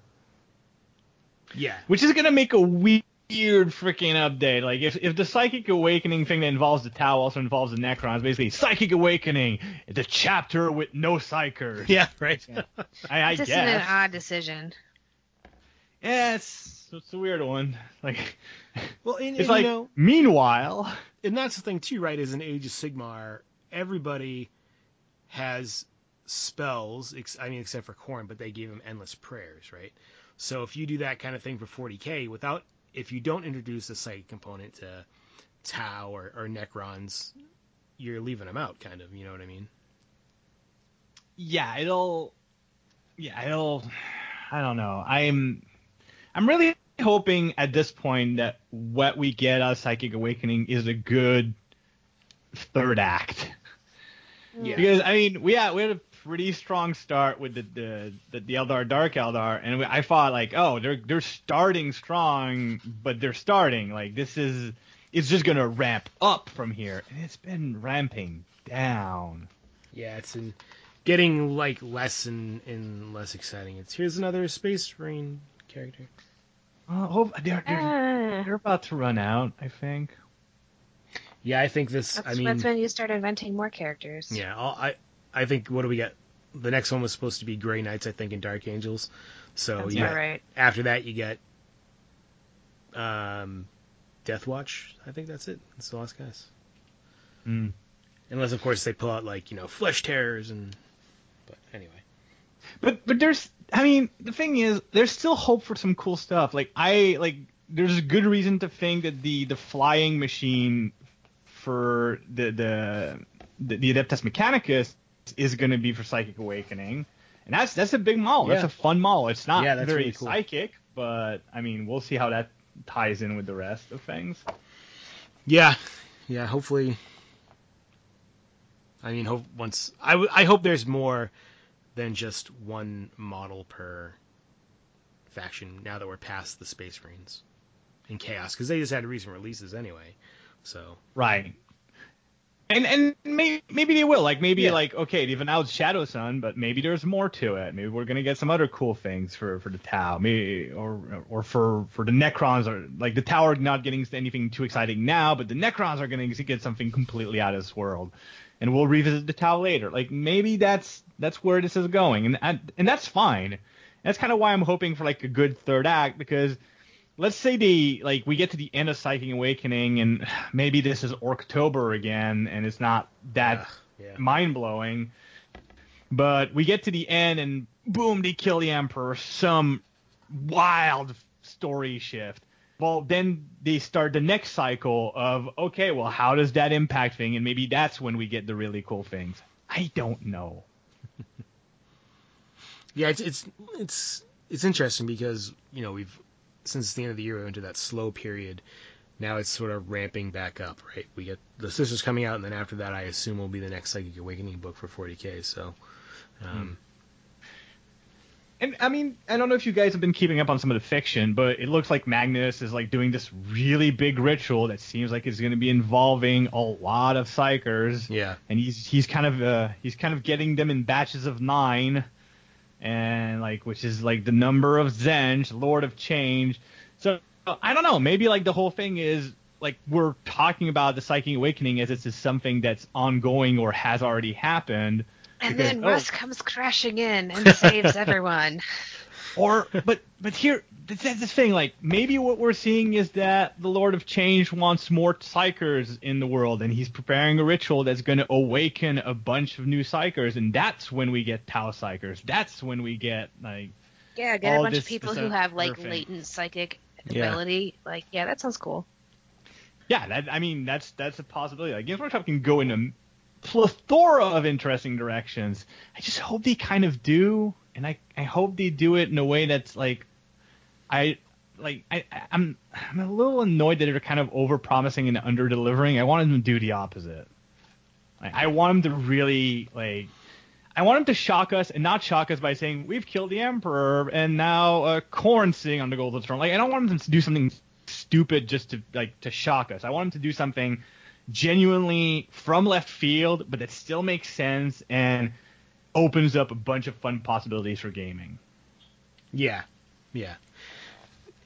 Yeah,
which is gonna make a weird freaking update. Like if if the psychic awakening thing that involves the Tau also involves the Necrons, basically psychic awakening, the chapter with no psykers.
yeah, right.
I, I
This
guess.
is an odd decision.
yeah, it's it's a weird one. Like
well, and,
it's
and,
like
you know,
meanwhile.
and that's the thing too, right? Is in Age of Sigmar, everybody has spells. Ex- I mean, except for Khorne, but they gave him endless prayers, right? So if you do that kind of thing for 40k without, if you don't introduce a psychic component to Tau or, or Necrons, you're leaving them out, kind of. You know what I mean?
Yeah, it'll. Yeah, it'll. I don't know. I'm. I'm really hoping at this point that what we get out of Psychic Awakening is a good third act.
Yeah.
Because I mean, we had we had a pretty strong start with the the the, the Eldar Dark Eldar, and we, I thought like, oh, they're they're starting strong, but they're starting like this is it's just gonna ramp up from here, and it's been ramping down.
Yeah, it's in getting like less and, and less exciting. It's here's another Space Marine character.
Uh, hope they're, they're
Ah,
they're about to run out, I think.
Yeah, I think this.
that's,
I mean,
that's when you start inventing more characters.
yeah, I'll, I I think what do we get? The next one was supposed to be Grey Knights, I think, and Dark Angels. So
That's
yeah,
about right.
after that you get um, Deathwatch. I think that's it. That's the last guys.
Mm.
Unless of course they pull out like you know Flesh Tearers and. But anyway.
But but there's I mean the thing is there's still hope for some cool stuff. Like I like there's a good reason to think that the the flying machine for the the the, the Adeptus Mechanicus is going to be for Psychic Awakening, and that's that's a big model. That's a fun model. It's not
Yeah,
very
really cool.
psychic, but I mean we'll see how that ties in with the rest of things.
Yeah, yeah. Hopefully, I mean, hope once I, w- I hope there's more than just one model per faction. Now that we're past the Space Marines and Chaos, because they just had recent releases anyway. So
Right. And and maybe maybe they will. Like maybe
Yeah.
like okay they've announced Shadowsun but maybe there's more to it. Maybe we're gonna get some other cool things for for the Tau. Maybe or or for for the Necrons or like the Tower not getting anything too exciting now but the Necrons are gonna get something completely out of this world. And we'll revisit the Tau later. Like maybe that's that's where this is going. And and, and that's fine. That's kind of why I'm hoping for like a good third act because let's say the like we get to the end of Psychic Awakening and maybe this is October again and it's not that
Ugh, yeah,
mind blowing. But we get to the end and boom, they kill the Emperor. Some wild story shift. Well, then they start the next cycle of okay, well, how does that impact thing? And maybe that's when we get the really cool things. I don't know.
yeah. It's it's it's it's interesting because you know we've since the end of the year we went into that slow period. Now it's sort of ramping back up, right? We get the sisters coming out, and then after that, I assume will be the next Psychic Awakening book for 40k. So, um,
And I mean, I don't know if you guys have been keeping up on some of the fiction, but it looks like Magnus is like doing this really big ritual that seems like it's going to be involving a lot of psykers.
yeah.
and he's he's kind of uh, he's kind of getting them in batches of nine, and like which is like the number of Tzeentch, Lord of Change. So I don't know, maybe like the whole thing is like we're talking about the Psychic Awakening as it's something that's ongoing or has already happened.
And
Because-
then
oh.
Russ comes crashing in and saves everyone.
Or but but here that's that's the thing like maybe what we're seeing is that the Lord of Change wants more psykers in the world and he's preparing a ritual that's going to awaken a bunch of new psykers and that's when we get Tau psykers. That's when we get like
Yeah, get
All
a bunch
this-
of people who have like
perfect.
latent psychic
Yeah.
ability. Like, yeah, that sounds cool.
yeah, that I mean that's that's a possibility. Like Games Workshop can go in a plethora of interesting directions. I just hope they kind of do and I I hope they do it in a way that's like I like I I'm I'm a little annoyed that they're kind of over promising and under delivering. I want them to do the opposite. Like, I want them to really like I want them to shock us and not shock us by saying we've killed the emperor and now uh, Khorne sitting on the golden throne. Like I don't want them to do something stupid just to like to shock us. I want them to do something genuinely from left field, but that still makes sense and opens up a bunch of fun possibilities for gaming.
Yeah, yeah.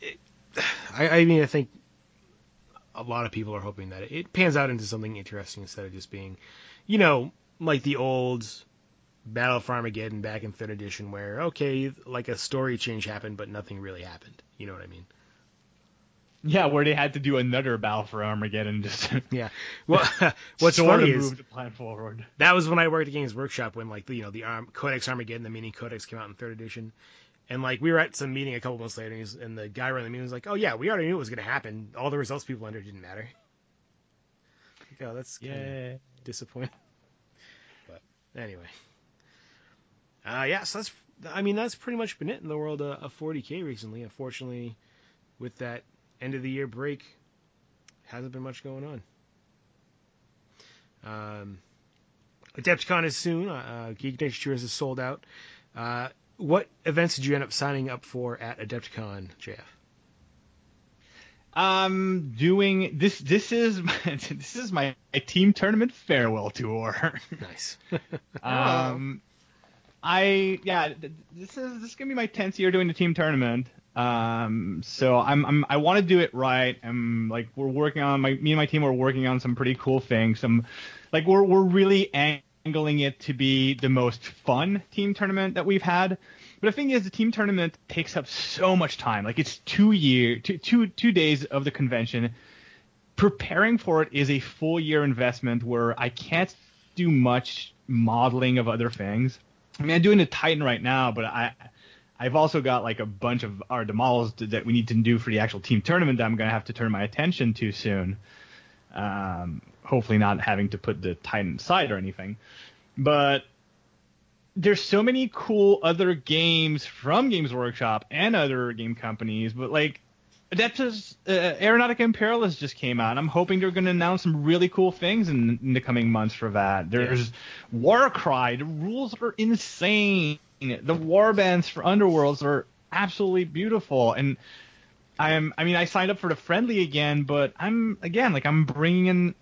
It, I, I mean, I think a lot of people are hoping that it pans out into something interesting instead of just being, you know, like the old Battle for Armageddon back in third edition, where okay, like a story change happened, but nothing really happened. You know what I mean?
Yeah, where they had to do another battle for Armageddon just
Yeah. Well, what's
sort
funny
of
is
move the plan forward.
that was when I worked at Games Workshop when like the, you know the Arm, Codex Armageddon, the mini Codex came out in third edition, and like we were at some meeting a couple months later, and, he's, and the guy running the meeting was like, "Oh yeah, we already knew it was going to happen. All the results people entered didn't matter." Like, oh, that's
Yeah.
disappointing. But anyway, uh, yeah, so that's I mean that's pretty much been it in the world of, of 40k recently. Unfortunately, with that end of the year break, hasn't been much going on. Um, Adepticon is soon. Uh, Geek Nation Tours is sold out. Uh, what events did you end up signing up for at Adepticon, JF?
Um, doing this. This is this is my team tournament farewell tour.
Nice.
um, I yeah, this is this is gonna be my tenth year doing the team tournament. Um, so I'm, I'm I want to do it right. I'm like we're working on my me and my team are working on some pretty cool things. Some like we're we're really angling it to be the most fun team tournament that we've had. But the thing is, the team tournament takes up so much time. Like it's two year, two two two days of the convention. Preparing for it is a full year investment where I can't do much modeling of other things. I mean, I'm doing the Titan right now, but I I've also got like a bunch of our models that we need to do for the actual team tournament that I'm going to have to turn my attention to soon. Um, hopefully not having to put the Titan aside or anything. But there's so many cool other games from Games Workshop and other game companies, but like Adeptus uh, Aeronautica Imperialis just came out. I'm hoping they're going to announce some really cool things in, in the coming months for that. There's Warcry. The rules are insane. The warbands for Underworlds are absolutely beautiful, and I'm. I mean, I signed up for the friendly again, but I'm again like I'm bringing in.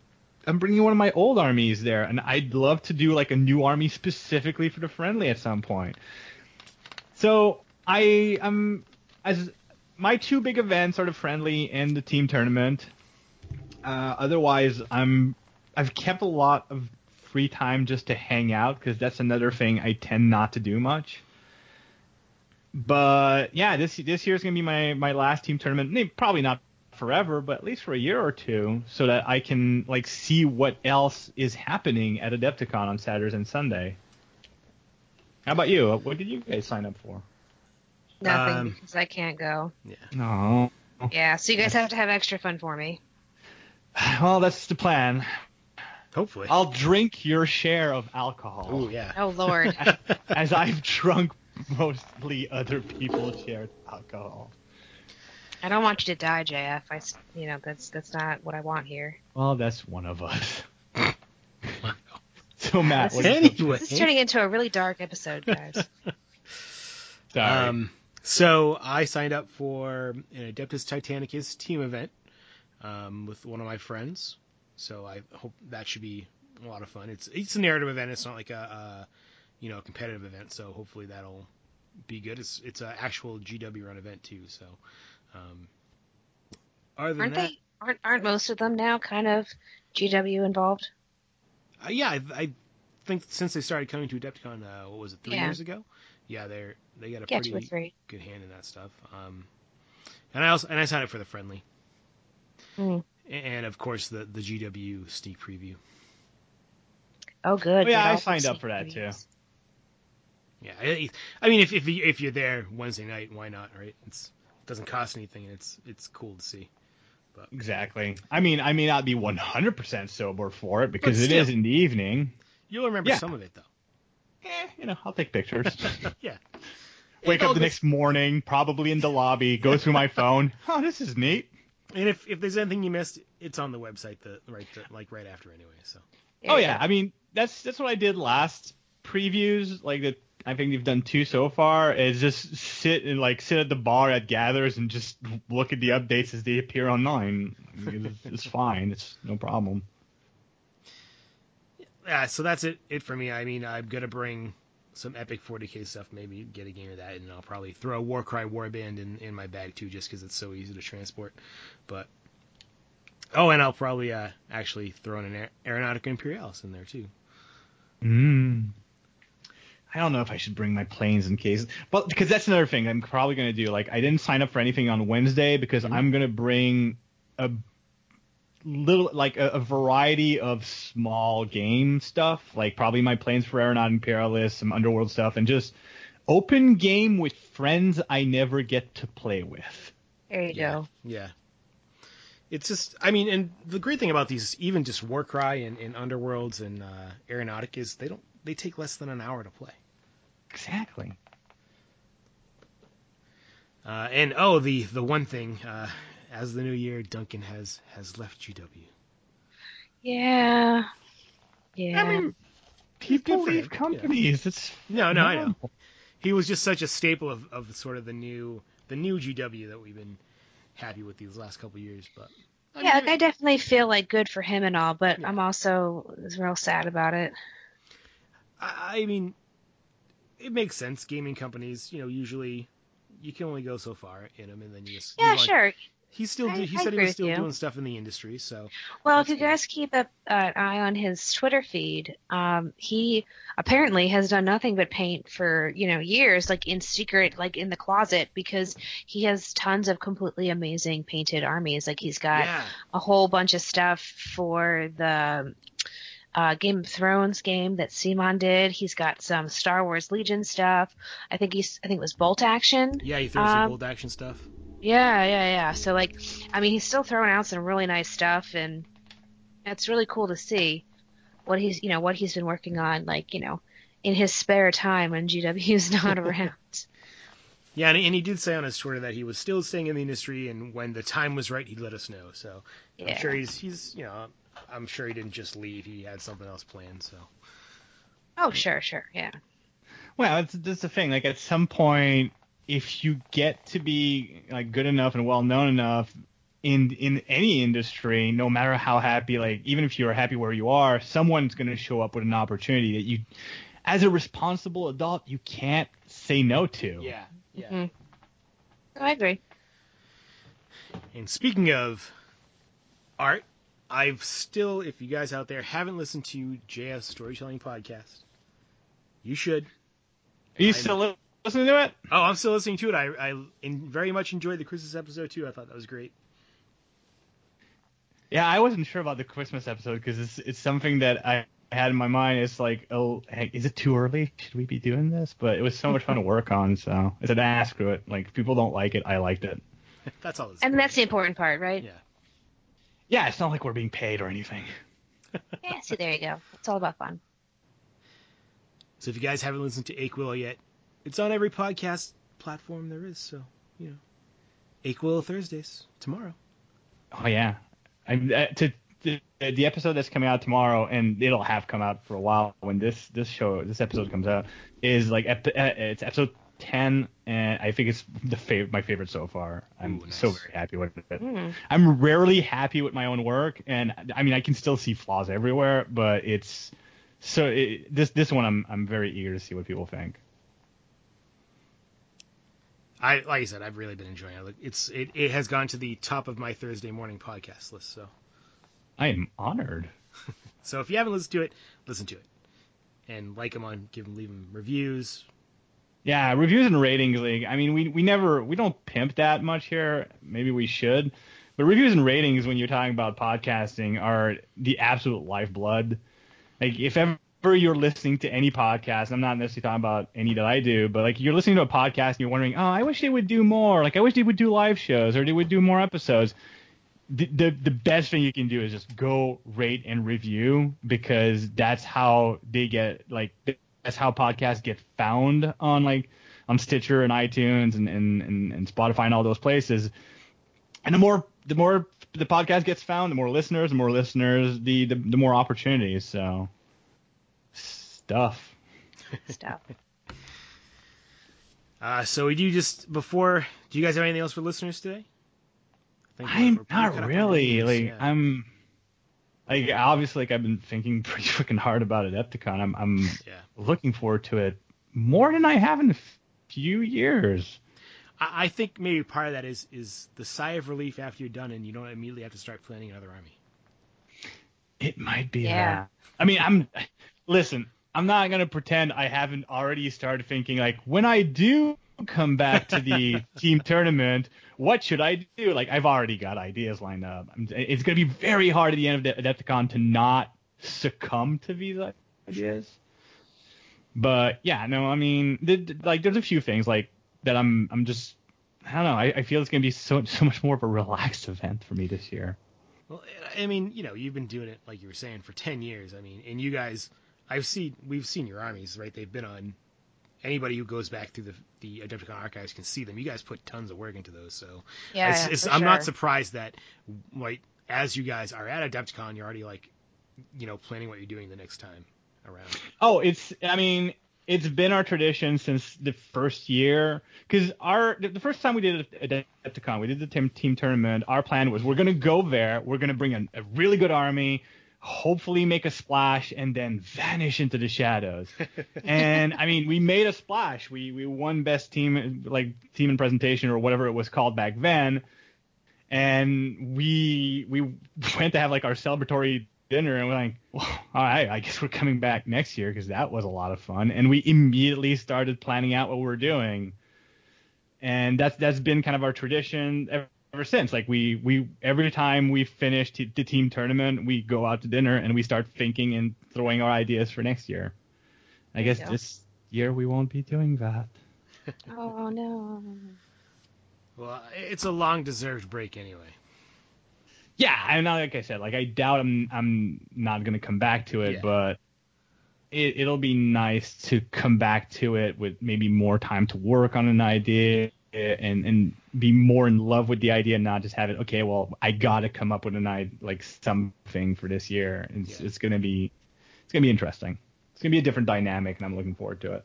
I'm bringing one of my old armies there, and I'd love to do like a new army specifically for the friendly at some point. So I am as my two big events are the friendly and the team tournament. Uh, otherwise, I'm I've kept a lot of free time just to hang out because that's another thing I tend not to do much. But yeah, this this year is gonna be my my last team tournament. Probably not forever, but at least for a year or two, so that I can like see what else is happening at Adepticon on Saturdays and Sunday. How about you? What did you guys sign up for?
Nothing
Um,
because I can't go.
Yeah.
No.
Yeah, so you guys have to have extra fun for me.
Well, that's the plan.
Hopefully.
I'll drink your share of alcohol,
Oh yeah.
Oh Lord.
as I've drunk mostly other people's shared alcohol.
I don't want you to die, JF. I, you know, that's that's not what I want here.
Well, that's one of us. so Matt, what is
Anyway.
This is turning into a really dark episode, guys.
Sorry.
Um, so I signed up for an Adeptus Titanicus team event um, with one of my friends. So I hope that should be a lot of fun. It's it's a narrative event. It's not like a, a you know competitive event. So hopefully that'll be good. It's it's an actual GW run event too. So um, other
Aren't
that,
they? Aren't aren't most of them now kind of GW involved?
Uh, yeah, I, I think since they started coming to Adepticon, uh, what was it, three
Yeah.
years ago? Yeah, they're they got a
Yeah,
pretty good hand in that stuff. Um, and I also and I signed up for the friendly,
Hmm.
and of course the the GW sneak preview.
Oh, good.
Oh, yeah, I signed up for that,
sneak
too.
Yeah, I, I mean if if you, if you're there Wednesday night, why not? Right? It's it doesn't cost anything, and it's it's cool to see.
exactly. I mean, I may not be 100% sober for it because
But
it is in the evening.
You'll remember
Yeah.
some of it though.
Eh, you know, I'll take pictures.
yeah.
Wake up the
goes-
next morning, probably in the lobby, go through my phone. Oh, this is neat.
And if if there's anything you missed, it's on the website the right the, like right after anyway. So
There
oh yeah. I mean that's that's what I did last previews. Like that, I think they've done two so far. Is just sit and like sit at the bar at Gathers and just look at the updates as they appear online. I mean, it's, it's fine. It's no problem.
yeah, so that's it it for me. I mean, I'm gonna bring some epic 40k stuff. Maybe get a game of that, and I'll probably throw a Warcry Warband in in my bag too, just because it's so easy to transport. But oh, and I'll probably uh, actually throw in an Aer- Aeronautica Imperialis in there too.
Mm. I don't know if I should bring my planes in case, but because that's another thing I'm probably gonna do. Like I didn't sign up for anything on Wednesday because I'm gonna bring a little like a, a variety of small game stuff, like probably my planes for Aeronaut Imperialist, some Underworld stuff, and just open game with friends I never get to play with.
There you
Yeah.
go.
Yeah. It's just, I mean, and the great thing about these, even just Warcry and, and Underworlds and uh, Aeronautic is they don't, they take less than an hour to play.
Exactly.
Uh, and oh, the the one thing, uh, as the new year, Duncan has has left GW.
Yeah. Yeah.
I mean, people leave
him, yeah.
companies. It's
No, no, I know. He was just such a staple of, of sort of the new the new GW that we've been happy with these last couple years. But I
yeah,
mean,
like, I definitely feel like good for him and all, but
Yeah.
I'm also real sad about it.
I, I mean, it makes sense. Gaming companies, you know, usually you can only go so far in them, and then you just
Yeah,
move on.
sure.
He's still
I-
he
I
said he was still
you.
doing stuff in the industry, so
Well, if you guys keep a, an eye on his Twitter feed, um, he apparently has done nothing but paint for you know years, like in secret, like in the closet, because he has tons of completely amazing painted armies. Like he's got
yeah,
a whole bunch of stuff for the uh, Game of Thrones game that Simon did. He's got some Star Wars Legion stuff. I think he's I think it was Bolt Action.
yeah, he throws some bolt action stuff.
Yeah, yeah, yeah. So like, I mean, he's still throwing out some really nice stuff, and it's really cool to see what he's, you know, what he's been working on, like, you know, in his spare time when GW's not around.
Yeah, and, and he did say on his Twitter that he was still staying in the industry, and when the time was right, he'd let us know. So I'm sure he's he's you know I'm sure he didn't just leave; he had something else planned. So
Oh, sure, sure, yeah.
Well, that's, that's the thing. Like at some point, if you get to be like good enough and well known enough in in any industry, no matter how happy, like even if you're happy where you are, someone's going to show up with an opportunity that you, as a responsible adult, you can't say no to.
yeah, yeah.
Mhm. I agree.
And speaking of art, I've still, if you guys out there haven't listened to JS Storytelling Podcast, you should.
Are you
I'm-
still li- listening to it?
Oh, I'm still listening to it. I, I very much enjoyed the Christmas episode too. I thought that was great.
Yeah, I wasn't sure about the Christmas episode because it's it's something that I had in my mind. It's like, oh, hey, is it too early? Should we be doing this? But it was so much fun to work on, so I said, ah, screw it. Like, people don't like it, I liked it.
That's all. This
And that's the important part, right?
Yeah.
Yeah, it's not like we're being paid or anything.
Yeah, see, there you go. It's all about fun.
So if you guys haven't listened to Aquila yet, it's on every podcast platform there is. So you know, Aquila Thursdays tomorrow.
Oh yeah, I uh, to the, the episode that's coming out tomorrow, and it'll have come out for a while when this this show this episode comes out is like ep- uh, it's episode ten, and I think it's the fav- my favorite so far. I'm
Ooh, nice.
so very happy with it.
Mm.
I'm rarely happy with my own work, and I mean I can still see flaws everywhere, but it's so it, this this one I'm I'm very eager to see what people think.
I like I said, I've really been enjoying it. It's it, it has gone to the top of my Thursday morning podcast list. So
I am honored.
so if you haven't listened to it, listen to it and like them on, give them, leave them reviews.
Yeah, reviews and ratings league. I mean, we we never we don't pimp that much here. Maybe we should. But reviews and ratings when you're talking about podcasting are the absolute lifeblood. Like if ever you're listening to any podcast, I'm not necessarily talking about any that I do, but like you're listening to a podcast and you're wondering, "Oh, I wish they would do more. Like I wish they would do live shows or they would do more episodes." The, the the best thing you can do is just go rate and review because that's how they get like that's how podcasts get found on like on Stitcher and iTunes and, and, and, and Spotify and all those places. And the more the more the podcast gets found, the more listeners, the more listeners, the the, the more opportunities. So stuff.
Stuff.
Uh, so we do just before. Do you guys have anything else for listeners today? I think we're-
I'm
we're pretty caught up
not really like
yeah.
I'm like obviously like I've been thinking pretty freaking hard about Adepticon. I'm I'm
Yeah.
looking forward to it more than I have in a few years.
I, I think maybe part of that is is the sigh of relief after you're done and you don't immediately have to start planning another army.
It might be
Yeah.
that. I mean, I'm listen. I'm not gonna pretend I haven't already started thinking like when I do come back to the team tournament, what should I do? Like I've already got ideas lined up. I'm, it's gonna be very hard at the end of the Adepticon to not succumb to these ideas. But yeah, no, I mean, like there's a few things like that. I'm I'm just I don't know. I, I feel it's gonna be so so much more of a relaxed event for me this year.
Well, I mean, you know, you've been doing it like you were saying for ten years. I mean, and you guys, I've seen, we've seen your armies, right? They've been on. Anybody who goes back through the the Adepticon archives can see them. You guys put tons of work into those, so
Yeah,
it's,
yeah,
it's,
for
I'm not surprised that, like, as you guys are at Adepticon, you're already like you know, planning what you're doing the next time around.
Oh, it's. I mean, it's been our tradition since the first year. Because our the first time we did Adepticon, we did the team team tournament. Our plan was we're gonna go there. We're gonna bring a, a really good army. Hopefully make a splash and then vanish into the shadows. and I mean, we made a splash. We we won best team like team in presentation or whatever it was called back then. And we we went to have like our celebratory dinner and we're like, well, all right, I guess we're coming back next year because that was a lot of fun. And we immediately started planning out what we're doing. And that's that's been kind of our tradition ever, ever since. Like we we every time we finish t- the team tournament, we go out to dinner and we start thinking and throwing our ideas for next year. I guess
Yeah.
this year we won't be doing that.
Oh no.
Well, it's a long deserved break anyway.
Yeah, and now, like I said, like I doubt I'm I'm not gonna come back to it,
Yeah.
but it it'll be nice to come back to it with maybe more time to work on an idea and and be more in love with the idea, and not just have it. Okay, well, I gotta come up with an idea, like something for this year. It's
Yeah.
it's gonna be it's gonna be interesting. It's gonna be a different dynamic, and I'm looking forward to it.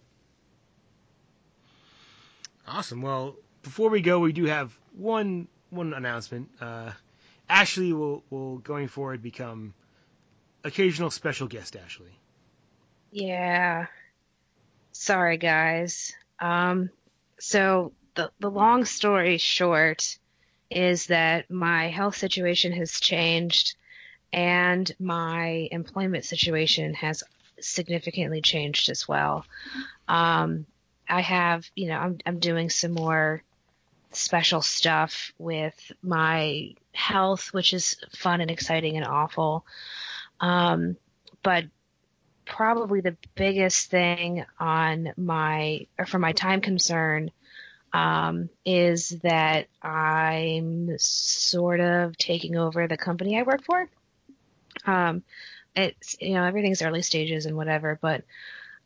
Awesome. Well, before we go, we do have one one announcement. Uh, Ashley will will going forward become occasional special guest Ashley.
Yeah. Sorry, guys. Um, so the the long story short is that my health situation has changed, and my employment situation has significantly changed as well. Um, I have, you know, I'm I'm doing some more special stuff with my health, which is fun and exciting and awful. Um, but probably the biggest thing on my or for my time concern um, is that I'm sort of taking over the company I work for. Um, it's you know everything's early stages and whatever, but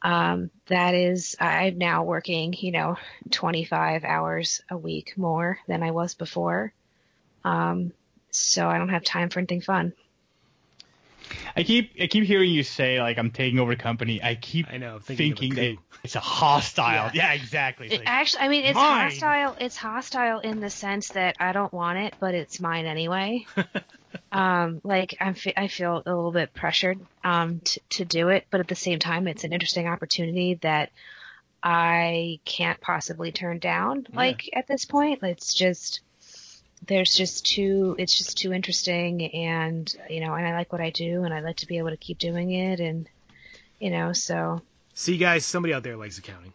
um, that is I'm now working you know 25 hours a week more than I was before. Um, so I don't have time for anything fun.
I keep I keep hearing you say like I'm taking over the company. I keep
I know. Thinking,
thinking that it's a hostile.
Yeah.
Yeah, exactly. It's
It
like,
actually, I mean, it's
mine.
hostile. It's hostile in the sense that I don't want it, but it's mine anyway. um, like I'm, fe- I feel a little bit pressured um, to to do it, but at the same time, it's an interesting opportunity that I can't possibly turn down.
Yeah.
Like at this point, it's just there's just too it's just too interesting, and you know, and I like what I do, and I like to be able to keep doing it, and you know, so
See, guys, somebody out there likes accounting.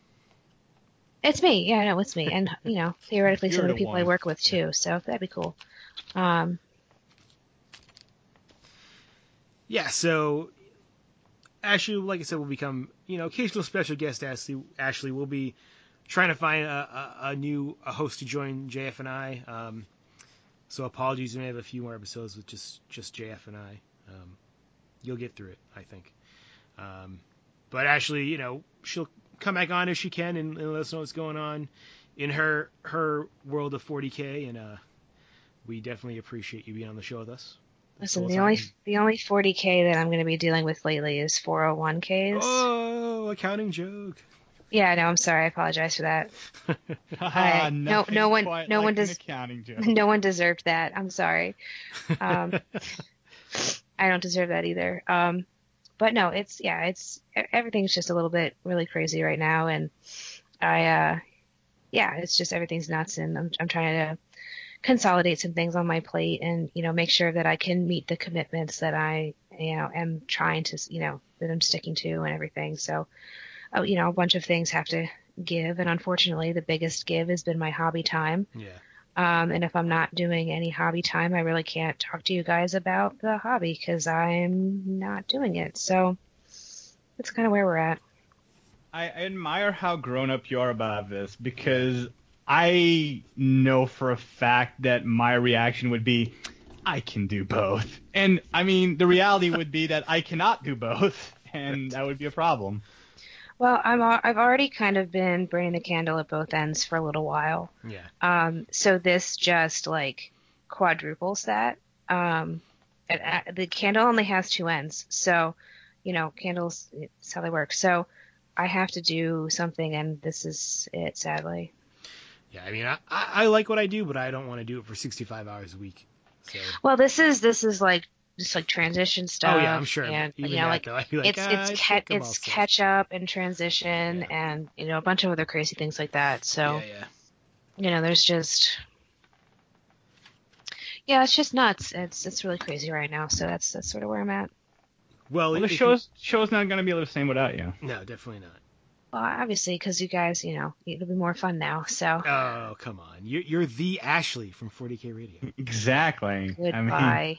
It's me. Yeah, no, it's me. And, you know, theoretically some of the people I work with too. So that'd be cool. Um,
Yeah. So Ashley, like I said, will become you know occasional special guest. Ashley, Ashley will be trying to find a, a, a new a host to join JF and I. Um, so apologies, we may have a few more episodes with just just JF and I. Um, you'll get through it, I think. Um, but Ashley, you know, she'll come back on if she can and, and let us know what's going on in her her world of 40k, and uh, we definitely appreciate you being on the show with us.
listen,
whole
the only the only 40k that I'm going to be dealing with lately is 401ks.
Oh, accounting joke.
Yeah, no, I'm sorry. I apologize for that. I- no- no one- no
like
one does- no one deserved that. I'm sorry. Um, I don't deserve that either. Um, but no, it's yeah, it's everything's just a little bit really crazy right now, and I uh, yeah, it's just everything's nuts, and I'm I'm trying to consolidate some things on my plate, and you know make sure that I can meet the commitments that I you know am trying to you know that I'm sticking to and everything. So, you know, a bunch of things have to give, and unfortunately, the biggest give has been my hobby time.
Yeah.
Um, and if I'm not doing any hobby time, I really can't talk to you guys about the hobby because I'm not doing it. So that's kind of where we're at.
I, I admire how grown up you are about this because I know for a fact that my reaction would be, I can do both. And I mean, the reality would be that I cannot do both, and that would be a problem.
Well, I'm I've already kind of been burning the candle at both ends for a little while.
Yeah.
Um, so this just like quadruples that. Um, it, uh, the candle only has two ends, so you know candles. It's how they work. So I have to do something, and this is it. Sadly.
Yeah, I mean, I, I, I like what I do, but I don't want to do it for 65 hours a week. So,
Well, this is this is like just like transition stuff.
oh yeah, I'm sure.
And
Even
you know,
that,
like
though, I'd like,
it's
"Ah,
it's
I
ca-
think I'm all
it's catch up and transition
Yeah.
and you know a bunch of other crazy things like that. So
Yeah, yeah.
you know, there's just yeah, it's just nuts. It's it's really crazy right now. So that's that's sort of where I'm at.
Well,
Well, the
if you-
show's show's not gonna be the same without you.
No, definitely not.
Well, obviously, because you guys, you know, it'll be more fun now. So
Oh, come on. You're, you're the Ashley from 40K Radio.
Exactly. I mean,
goodbye.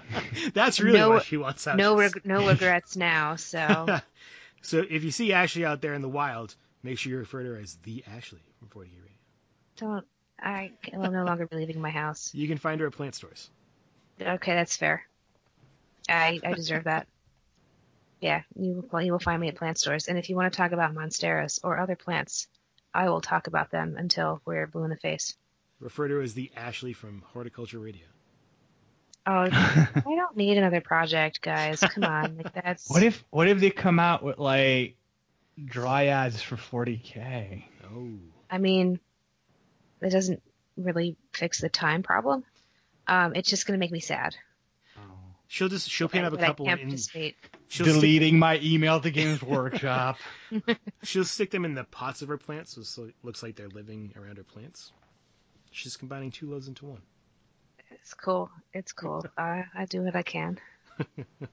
That's really
No-
what she wants out
no reg- no regrets now. So
So if you see Ashley out there in the wild, make sure you refer to her as the Ashley from 40K Radio.
don't. I will no longer be leaving my house.
You can find her at plant stores.
Okay, that's fair. I I deserve that. Yeah, you will you will find me at plant stores, and if you want to talk about monsteras or other plants, I will talk about them until we're blue in the face.
Refer to her as the Ashley from Horticulture Radio.
Oh, I don't need another project, guys. Come on, like that's.
what if what if they come out with like dryads for 40k?
Oh.
I mean, it doesn't really fix the time problem. Um, it's just gonna make me sad.
She'll just she'll paint up a
that I
couple
can't
in
participate.
she'll stick,
Deleting my email to Games Workshop.
she'll stick them in the pots of her plants so it looks like they're living around her plants. She's combining two loves into one.
It's cool. It's cool. I I do what I can.
All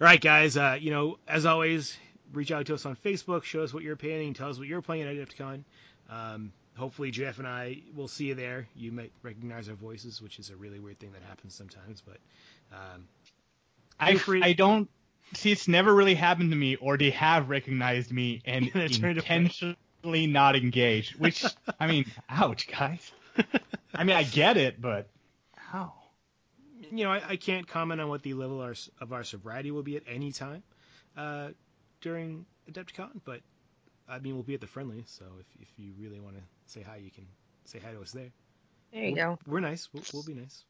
right, guys. Uh, you know, as always, reach out to us on Facebook. Show us what you're painting. Tell us what you're playing at Adepticon. Um, hopefully, JF and I will see you there. You might recognize our voices, which is a really weird thing that happens sometimes. But um,
I,
free-
I don't see it's never really happened to me or they have recognized me and
And it turned away.
intentionally not engaged which i mean ouch guys i mean i get it but how
you know, I, I can't comment on what the level of our, of our sobriety will be at any time uh, during Adepticon, but I mean, we'll be at the friendly. So if if you really want to say hi, you can say hi to us there.
There you
we're,
go.
We're nice. We'll, we'll be nice.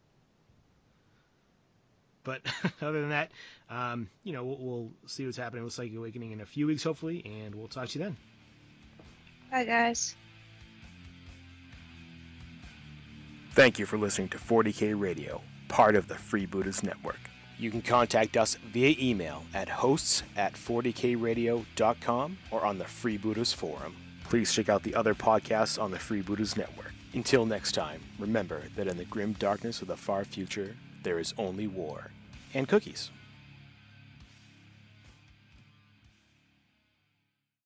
But other than that, um, you know, we'll, we'll see what's happening with Psychic Awakening in a few weeks, hopefully, and we'll talk to you then.
Bye, guys.
Thank you for listening to 40K Radio, part of the Freebooters Network. You can contact us via email at hosts at 40kradio.com or on the Freebooters Forum. Please check out the other podcasts on the Freebooters Network. Until next time, remember that in the grim darkness of the far future, there is only war and cookies.